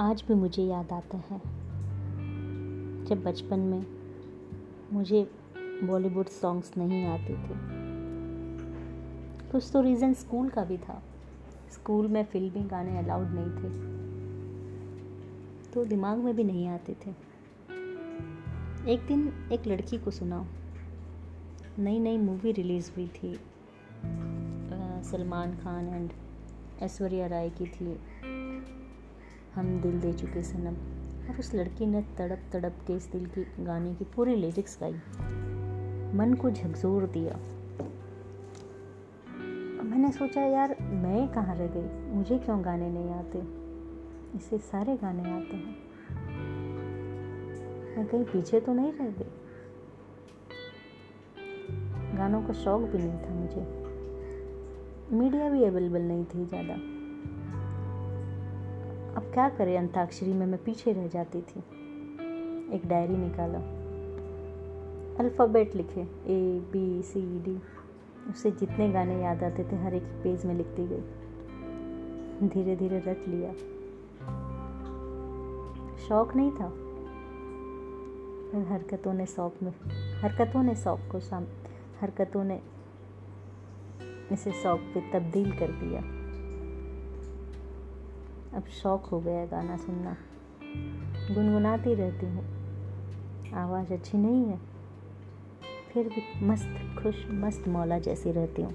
आज भी मुझे याद आता है। जब बचपन में मुझे बॉलीवुड सॉन्ग्स नहीं आते थे। कुछ तो रीज़न स्कूल का भी था। स्कूल में फिल्मी गाने अलाउड नहीं थे। तो दिमाग में भी नहीं आते थे। एक दिन एक लड़की को सुना। नई नई मूवी रिलीज़ हुई थी। सलमान खान एंड ऐश्वर्या राय की थी। हम दिल दे चुके सनम। और उस लड़की ने तड़प तड़प के इस दिल की गाने की पूरी लिरिक्स गाई। मन को झकझोर दिया। मैंने सोचा, यार, मैं कहाँ रह गई? मुझे क्यों गाने नहीं आते? इसे सारे गाने आते हैं। मैं कहीं पीछे तो नहीं रह गई? गानों का शौक भी नहीं था मुझे। मीडिया भी अवेलेबल नहीं थी ज़्यादा। अब क्या करें? अंताक्षरी में मैं पीछे रह जाती थी। एक डायरी निकाला। अल्फ़ाबेट लिखे। ए बी सी डी उसे जितने गाने याद आते थे, हर एक पेज में लिखती गई। धीरे धीरे रट लिया। शौक नहीं था। हरकतों ने शौक में। हरकतों ने शौक को शाम हरकतों ने इसे शौक पे तब्दील कर दिया। अब शौक हो गया गाना सुनना। गुनगुनाती रहती हूँ। आवाज़ अच्छी नहीं है। फिर भी मस्त, खुश, मस्त मौला जैसी रहती हूँ।